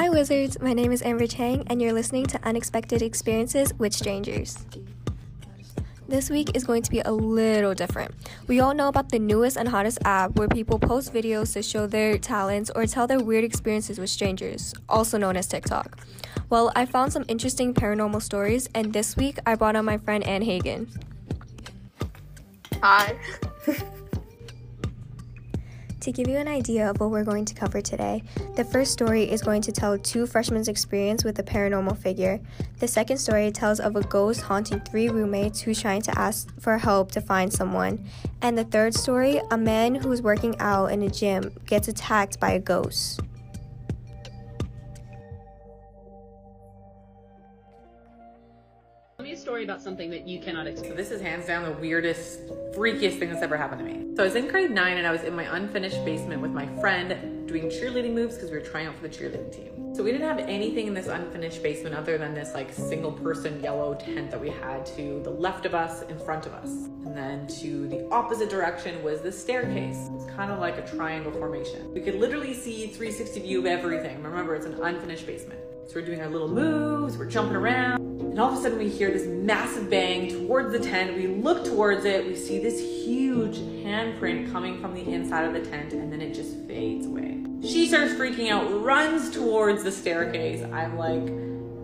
Hi, Wizards. My name is Amber Chang, and you're listening to Unexpected Experiences with Strangers. This week is going to be a little different. We all know about the newest and hottest app where people post videos to show their talents or tell their weird experiences with strangers, also known as TikTok. Well, I found some interesting paranormal stories, and this week I brought on my friend Anne Hagan. Hi. To give you an idea of what we're going to cover today, the first story is going to tell two freshmen's experience with a paranormal figure. The second story tells of a ghost haunting three roommates who's trying to ask for help to find someone. And the third story, a man who's working out in a gym gets attacked by a ghost. Story about something that you cannot explain. So this is hands down the weirdest, freakiest thing that's ever happened to me. So I was in grade nine and I was in my unfinished basement with my friend doing cheerleading moves because we were trying out for the cheerleading team. So we didn't have anything in this unfinished basement other than this like single person yellow tent that we had to the left of us, in front of us. And then to the opposite direction was the staircase. It's kind of like a triangle formation. We could literally see 360 view of everything. Remember, it's an unfinished basement. So we're doing our little moves, we're jumping around. And all of a sudden we hear this massive bang towards the tent. We look towards it, we see this huge handprint coming from the inside of the tent, and then it just fades away. She starts freaking out, runs towards the staircase. I'm like,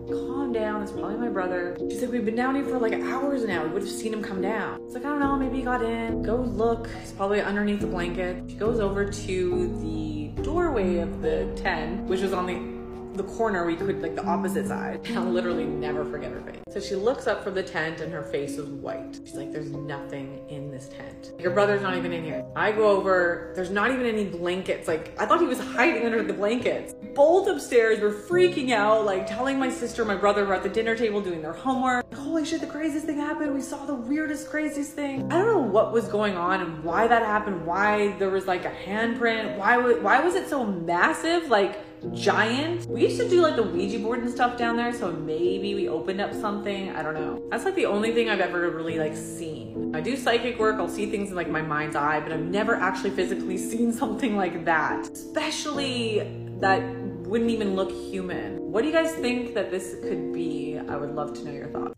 calm down, it's probably my brother. She's like, we've been down here for like hours now. We would have seen him come down. It's like, I don't know, maybe he got in. Go look, he's probably underneath the blanket. She goes over to the doorway of the tent, which was on the the corner we could like the opposite side. I'll literally never forget her face. So she looks up from the tent and her face is white. She's like, there's nothing in this tent. Your brother's not even in here. I go over, there's not even any blankets. Like I thought he was hiding under the blankets. Both upstairs were freaking out, like telling my sister my brother were at the dinner table doing their homework. Holy shit, the craziest thing happened. We saw the weirdest, craziest thing. I don't know what was going on and why that happened, why there was like a handprint, why, why was it so massive? Like giant. We used to do like the Ouija board and stuff down there, so maybe we opened up something. I don't know. That's like the only thing I've ever really like seen. I do psychic work, I'll see things in like my mind's eye, but I've never actually physically seen something like that. Especially that wouldn't even look human. What do you guys think that this could be? I would love to know your thoughts.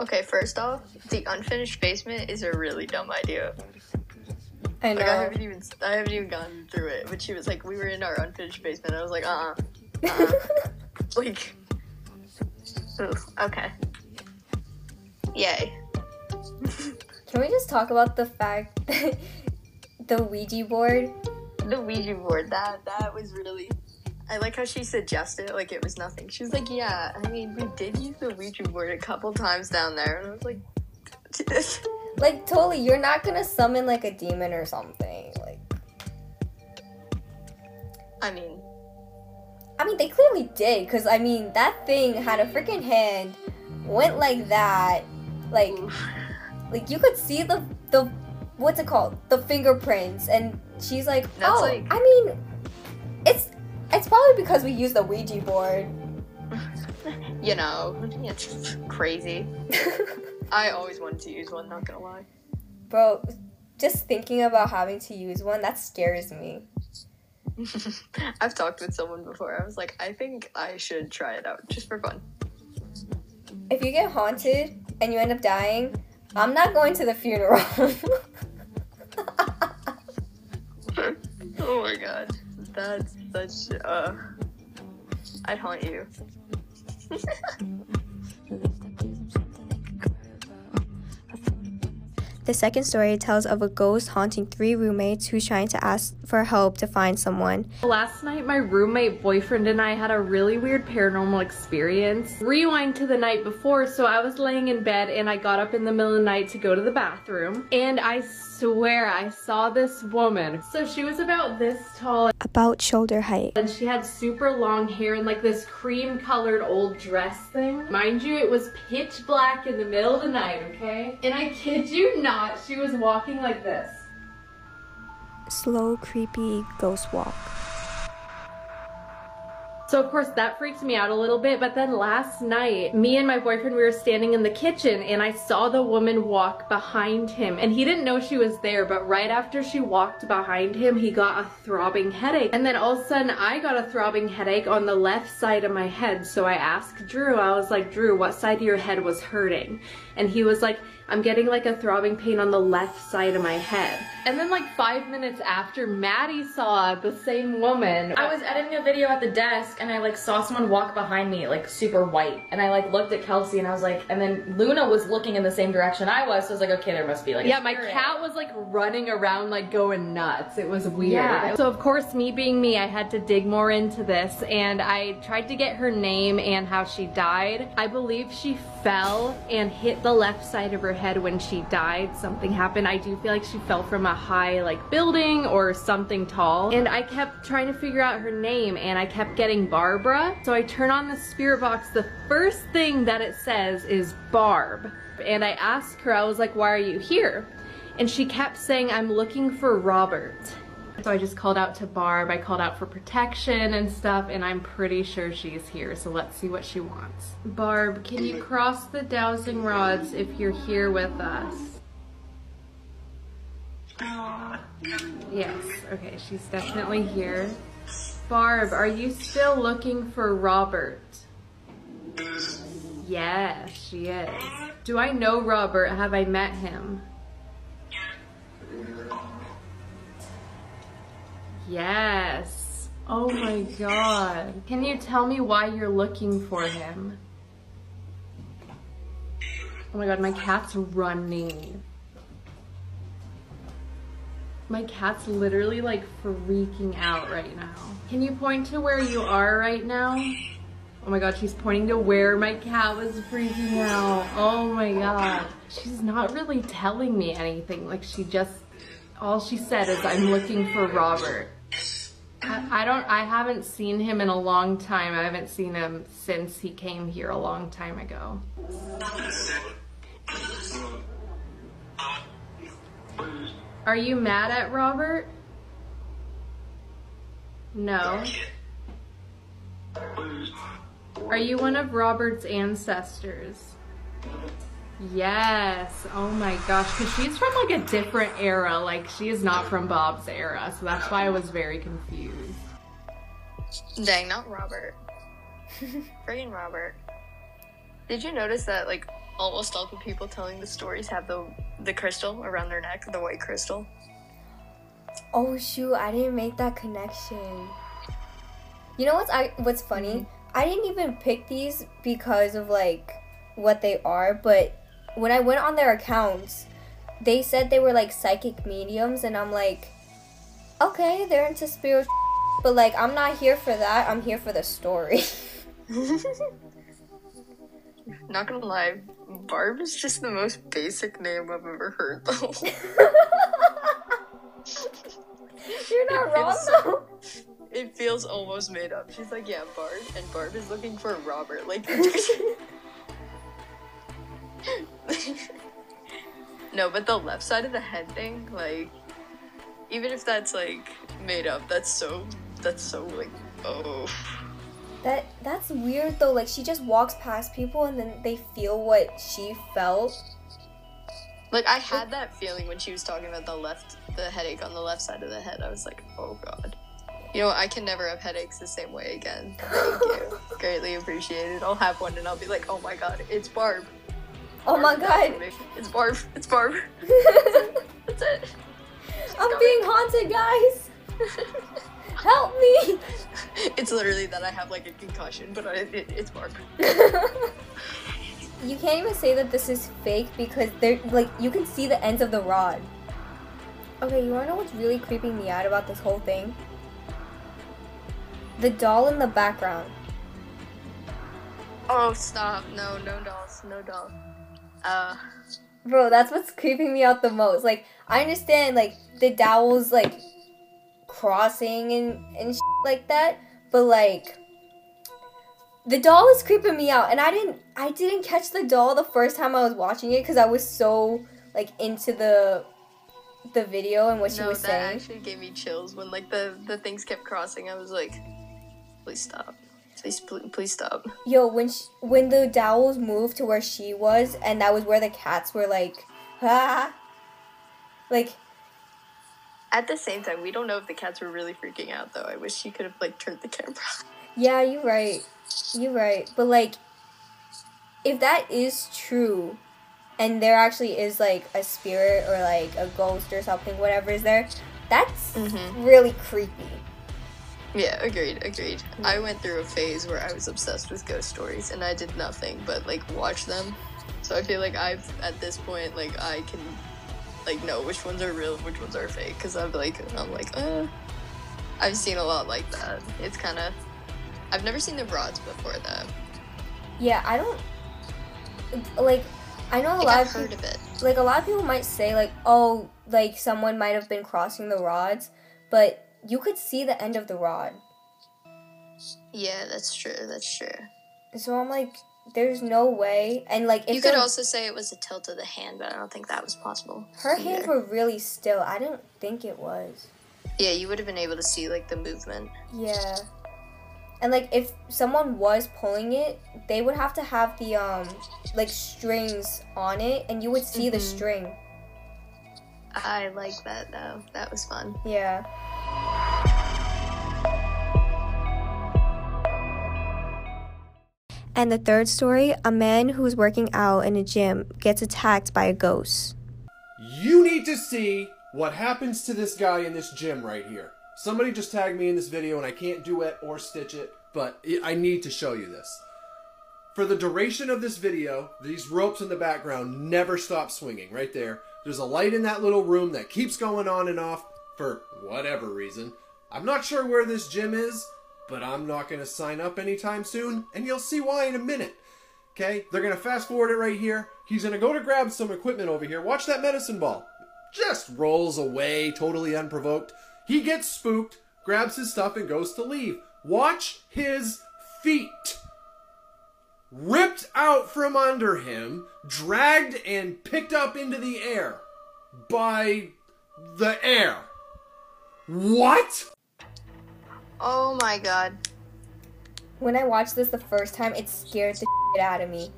Okay, first off, the unfinished basement is a really dumb idea. I know. Like I haven't even I haven't even gone through it. But she was like, we were in our unfinished basement. I was like, uh, uh uh like, ugh, okay, yay. Can we just talk about the fact that the Ouija board? The Ouija board that that was really. I like how she suggested like it was nothing. She was like, yeah, I mean, we did use the Ouija board a couple times down there, and I was like. Like totally, you're not gonna summon like a demon or something. Like, I mean, I mean they clearly did, cause I mean that thing had a freaking hand, went like that, like, mm. like you could see the the what's it called, the fingerprints, and she's like, That's oh, like- I mean, it's it's probably because we use the Ouija board. you know, it's crazy. I always wanted to use one. Not gonna lie. Bro, just thinking about having to use one that scares me. I've talked with someone before. I was like, I think I should try it out just for fun. If you get haunted and you end up dying, I'm not going to the funeral. oh my god, that's such. Uh, I'd haunt you. The second story tells of a ghost haunting three roommates who's trying to ask for help to find someone. Last night, my roommate boyfriend and I had a really weird paranormal experience. Rewind to the night before, so I was laying in bed and I got up in the middle of the night to go to the bathroom. And I swear I saw this woman. So she was about this tall About shoulder height. and she had super long hair and like this cream colored old dress thing. Mind you, it was pitch black in the middle of the night, okay? And I kid you not, she was walking like this. Slow, creepy ghost walk. So of course that freaked me out a little bit, but then last night, me and my boyfriend, we were standing in the kitchen and I saw the woman walk behind him and he didn't know she was there, but right after she walked behind him, he got a throbbing headache. And then all of a sudden I got a throbbing headache on the left side of my head. So I asked Drew, I was like, Drew, what side of your head was hurting? And he was like, I'm getting like a throbbing pain on the left side of my head. And then like five minutes after, Maddie saw the same woman. I was editing a video at the desk and I like saw someone walk behind me like super white and I like looked at Kelsey and I was like and then Luna was looking in the same direction I was so I was like okay there must be like a Yeah, my cat was like running around like going nuts. It was weird. Yeah. So of course me being me, I had to dig more into this and I tried to get her name and how she died. I believe she fell and hit the left side of her head when she died. Something happened. I do feel like she fell from a high like building or something tall. And I kept trying to figure out her name and I kept getting Barbara. So I turn on the spirit box. The first thing that it says is Barb. And I asked her, I was like, why are you here? And she kept saying, I'm looking for Robert. So I just called out to Barb. I called out for protection and stuff, and I'm pretty sure she's here. So let's see what she wants. Barb, can you cross the dowsing rods if you're here with us? Yes, okay, she's definitely here. Barb, are you still looking for Robert? Yes, she is. Do I know Robert? Have I met him? Yes. Oh my god. Can you tell me why you're looking for him? Oh my god, my cat's running. My cat's literally like freaking out right now. Can you point to where you are right now? Oh my god, she's pointing to where my cat was freaking out. Oh my god. She's not really telling me anything. Like she just, all she said is I'm looking for Robert. I, don't, I haven't seen him in a long time. I haven't seen him since he came here a long time ago. Are you mad at Robert? No. Are you one of Robert's ancestors? Yes. Oh my gosh. Because she's from like a different era. Like she is not from Bob's era. So that's why I was very confused. Dang, not Robert. Friggin' Robert. Did you notice that like almost all the people telling the stories have the the crystal around their neck, the white crystal? Oh shoot, I didn't make that connection. You know what's I what's funny? Mm-hmm. I didn't even pick these because of like what they are, but when I went on their accounts, they said they were like psychic mediums and I'm like okay, they're into spiritual but like I'm not here for that. I'm here for the story. Not gonna lie, Barb is just the most basic name I've ever heard though. You're not It wrong feels though. it feels almost made up. She's like, yeah, Barb, and Barb is looking for Robert. Like, no, but the left side of the head thing, like, even if that's like made up, that's so, that's so like, oh. That that's weird though. Like she just walks past people and then they feel what she felt. Like I had that feeling when she was talking about the left, the headache on the left side of the head. I was like, oh god. You know, I can never have headaches the same way again. Thank you. Greatly appreciated. I'll have one and I'll be like, oh my god, it's Barb. Oh my god. It's Barb. It's Barb. That's it. I'm being haunted, guys. Help me. It's literally that I have like a concussion, but I, it, it's Barb. You can't even say that this is fake because they're like you can see the ends of the rod. Okay, you wanna know what's really creeping me out about this whole thing? The doll in the background. Oh, stop. No, no dolls. No dolls. Uh, Bro, that's what's creeping me out the most. Like, I understand like the dowel's like crossing and and sh- like that, but like the doll is creeping me out, and I didn't I didn't catch the doll the first time I was watching it because I was so like into the the video and what she no, was that saying. actually gave me chills when like the the things kept crossing. I was like, please stop. Please, please, please stop. Yo, when sh when the dowels moved to where she was, and that was where the cats were like, ah, like At the same time, we don't know if the cats were really freaking out though. I wish she could have like turned the camera. Yeah, you're right. You're right. But like if that is true and there actually is like a spirit or like a ghost or something, whatever is there, that's Mhm. really creepy. Yeah, agreed, agreed. I went through a phase where I was obsessed with ghost stories and I did nothing but like watch them. So I feel like I've at this point like I can like know which ones are real which ones are fake because I'm like I'm like uh I've seen a lot like that. It's kind of I've never seen the rods before though. Yeah, I don't like I know a lot have of heard peop- of it. like a lot of people might say like oh like someone might have been crossing the rods, but you could see the end of the rod. Yeah, that's true. That's true. So I'm like there's no way and like if you could the- also say it was a tilt of the hand, but I don't think that was possible. her hands were really still. I don't think it was. Yeah, you would have been able to see like the movement. Yeah. And like if someone was pulling it, they would have to have the um like strings on it and you would see the Mhm. string. I like that though. That was fun. Yeah. And the third story, a man who's working out in a gym gets attacked by a ghost. You need to see what happens to this guy in this gym right here. Somebody just tagged me in this video and I can't do it or stitch it, but I need to show you this. For the duration of this video, these ropes in the background never stop swinging right there. There's a light in that little room that keeps going on and off for whatever reason. I'm not sure where this gym is, but I'm not going to sign up anytime soon, and you'll see why in a minute. Okay, they're gonna fast forward it right here. He's gonna go to grab some equipment over here. Watch that medicine ball. Just rolls away, totally unprovoked. He gets spooked, grabs his stuff, and goes to leave. Watch his feet. Ripped out from under him, dragged and picked up into the air by the air. What? Oh my god. When I watched this the first time, it scared the shit out of me.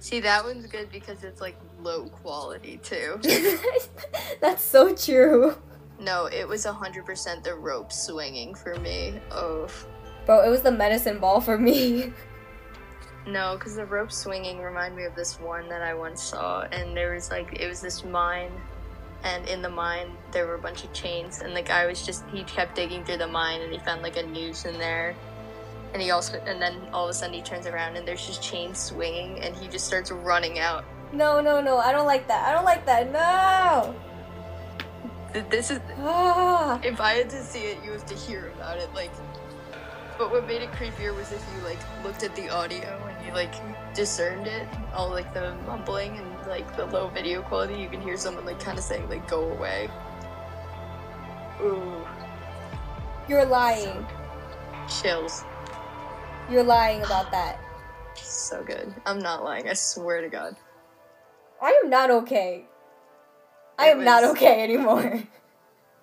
See, that one's good because it's like low quality too. That's so true. no, it was 100% the rope swinging for me. Oh. Bro, it was the medicine ball for me. No, because the rope swinging reminded me of this one that I once saw, and there was like, it was this mine, and in the mine there were a bunch of chains, and the guy was just, he kept digging through the mine, and he found like a noose in there. And he also, and then all of a sudden he turns around and there's just chains swinging, and he just starts running out. No, no, no. I don't like that. I don't like that. No. This is, Ah. if I had to see it, you have to hear about it. Like, but what made it creepier was if you like looked at the audio and you like discerned it, all like the mumbling and like the low video quality. You can hear someone like kind of saying like "Go away." Ooh, You're lying. chills. You're lying about that. So good. I'm not lying. I swear to God. I am not okay. I It am not okay anymore.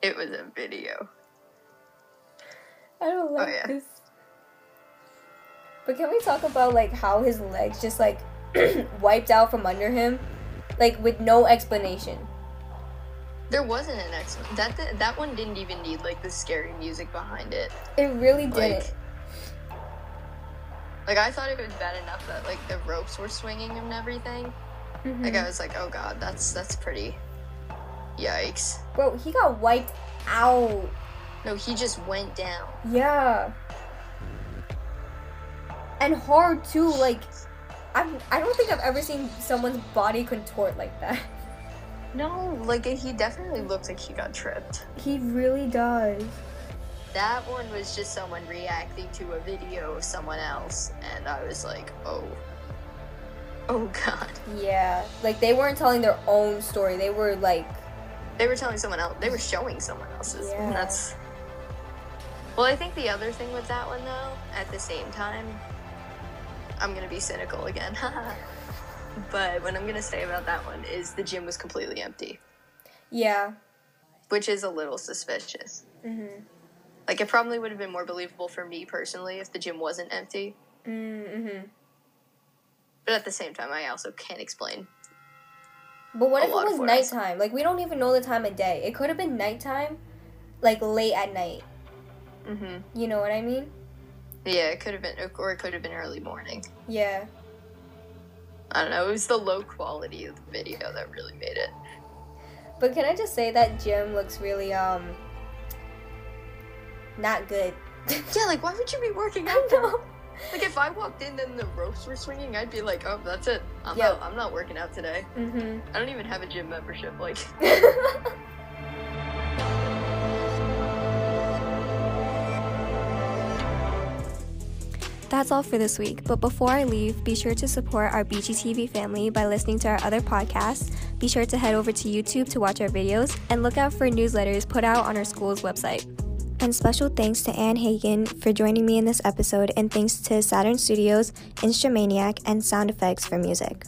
It was a video. I don't oh, like Oh, yeah. this. But can we talk about like how his legs just like wiped out from under him, like with no explanation? There wasn't an excellent that that, that one didn't even need like the scary music behind it. It really didn't. Like, like I thought it was bad enough that like the ropes were swinging and everything. Mhm. Like I was like, oh god, that's that's pretty. Yikes! Bro, he got wiped out. No, he just went down. Yeah. And hard too. Like, I I don't think I've ever seen someone's body contort like that. No, like he definitely looked like he got tripped. He really does. That one was just someone reacting to a video of someone else, and I was like, oh, oh god. Yeah. Like they weren't telling their own story. They were like, They were telling someone else. They were showing someone else's. Yeah. And that's. Well, I think the other thing with that one, though, at the same time, I'm gonna be cynical again. but what I'm gonna say about that one is the gym was completely empty, yeah. which is a little suspicious. Mhm. Like it probably would have been more believable for me personally if the gym wasn't empty. Mm-hmm. But at the same time, I also can't explain. But what if it was nighttime? Like we don't even know the time of day. It could have been nighttime, like late at night. Mm-hmm. You know what I mean? Yeah, it could have been, or it could have been early morning. Yeah. I don't know. It was the low quality of the video that really made it. But can I just say that gym looks really um not good. Yeah, like why would you be working I out? there? know. Like if I walked in and the ropes were swinging, I'd be like, oh, that's it. I'm Yeah. not. I'm not working out today. Mm-hmm. I don't even have a gym membership. Like, That's all for this week, but before I leave, be sure to support our BGTV family by listening to our other podcasts. Be sure to head over to YouTube to watch our videos and look out for newsletters put out on our school's website. And special thanks to Anne Hagan for joining me in this episode, and thanks to Saturn Studios, Instrumaniac, and Sound Effects for music.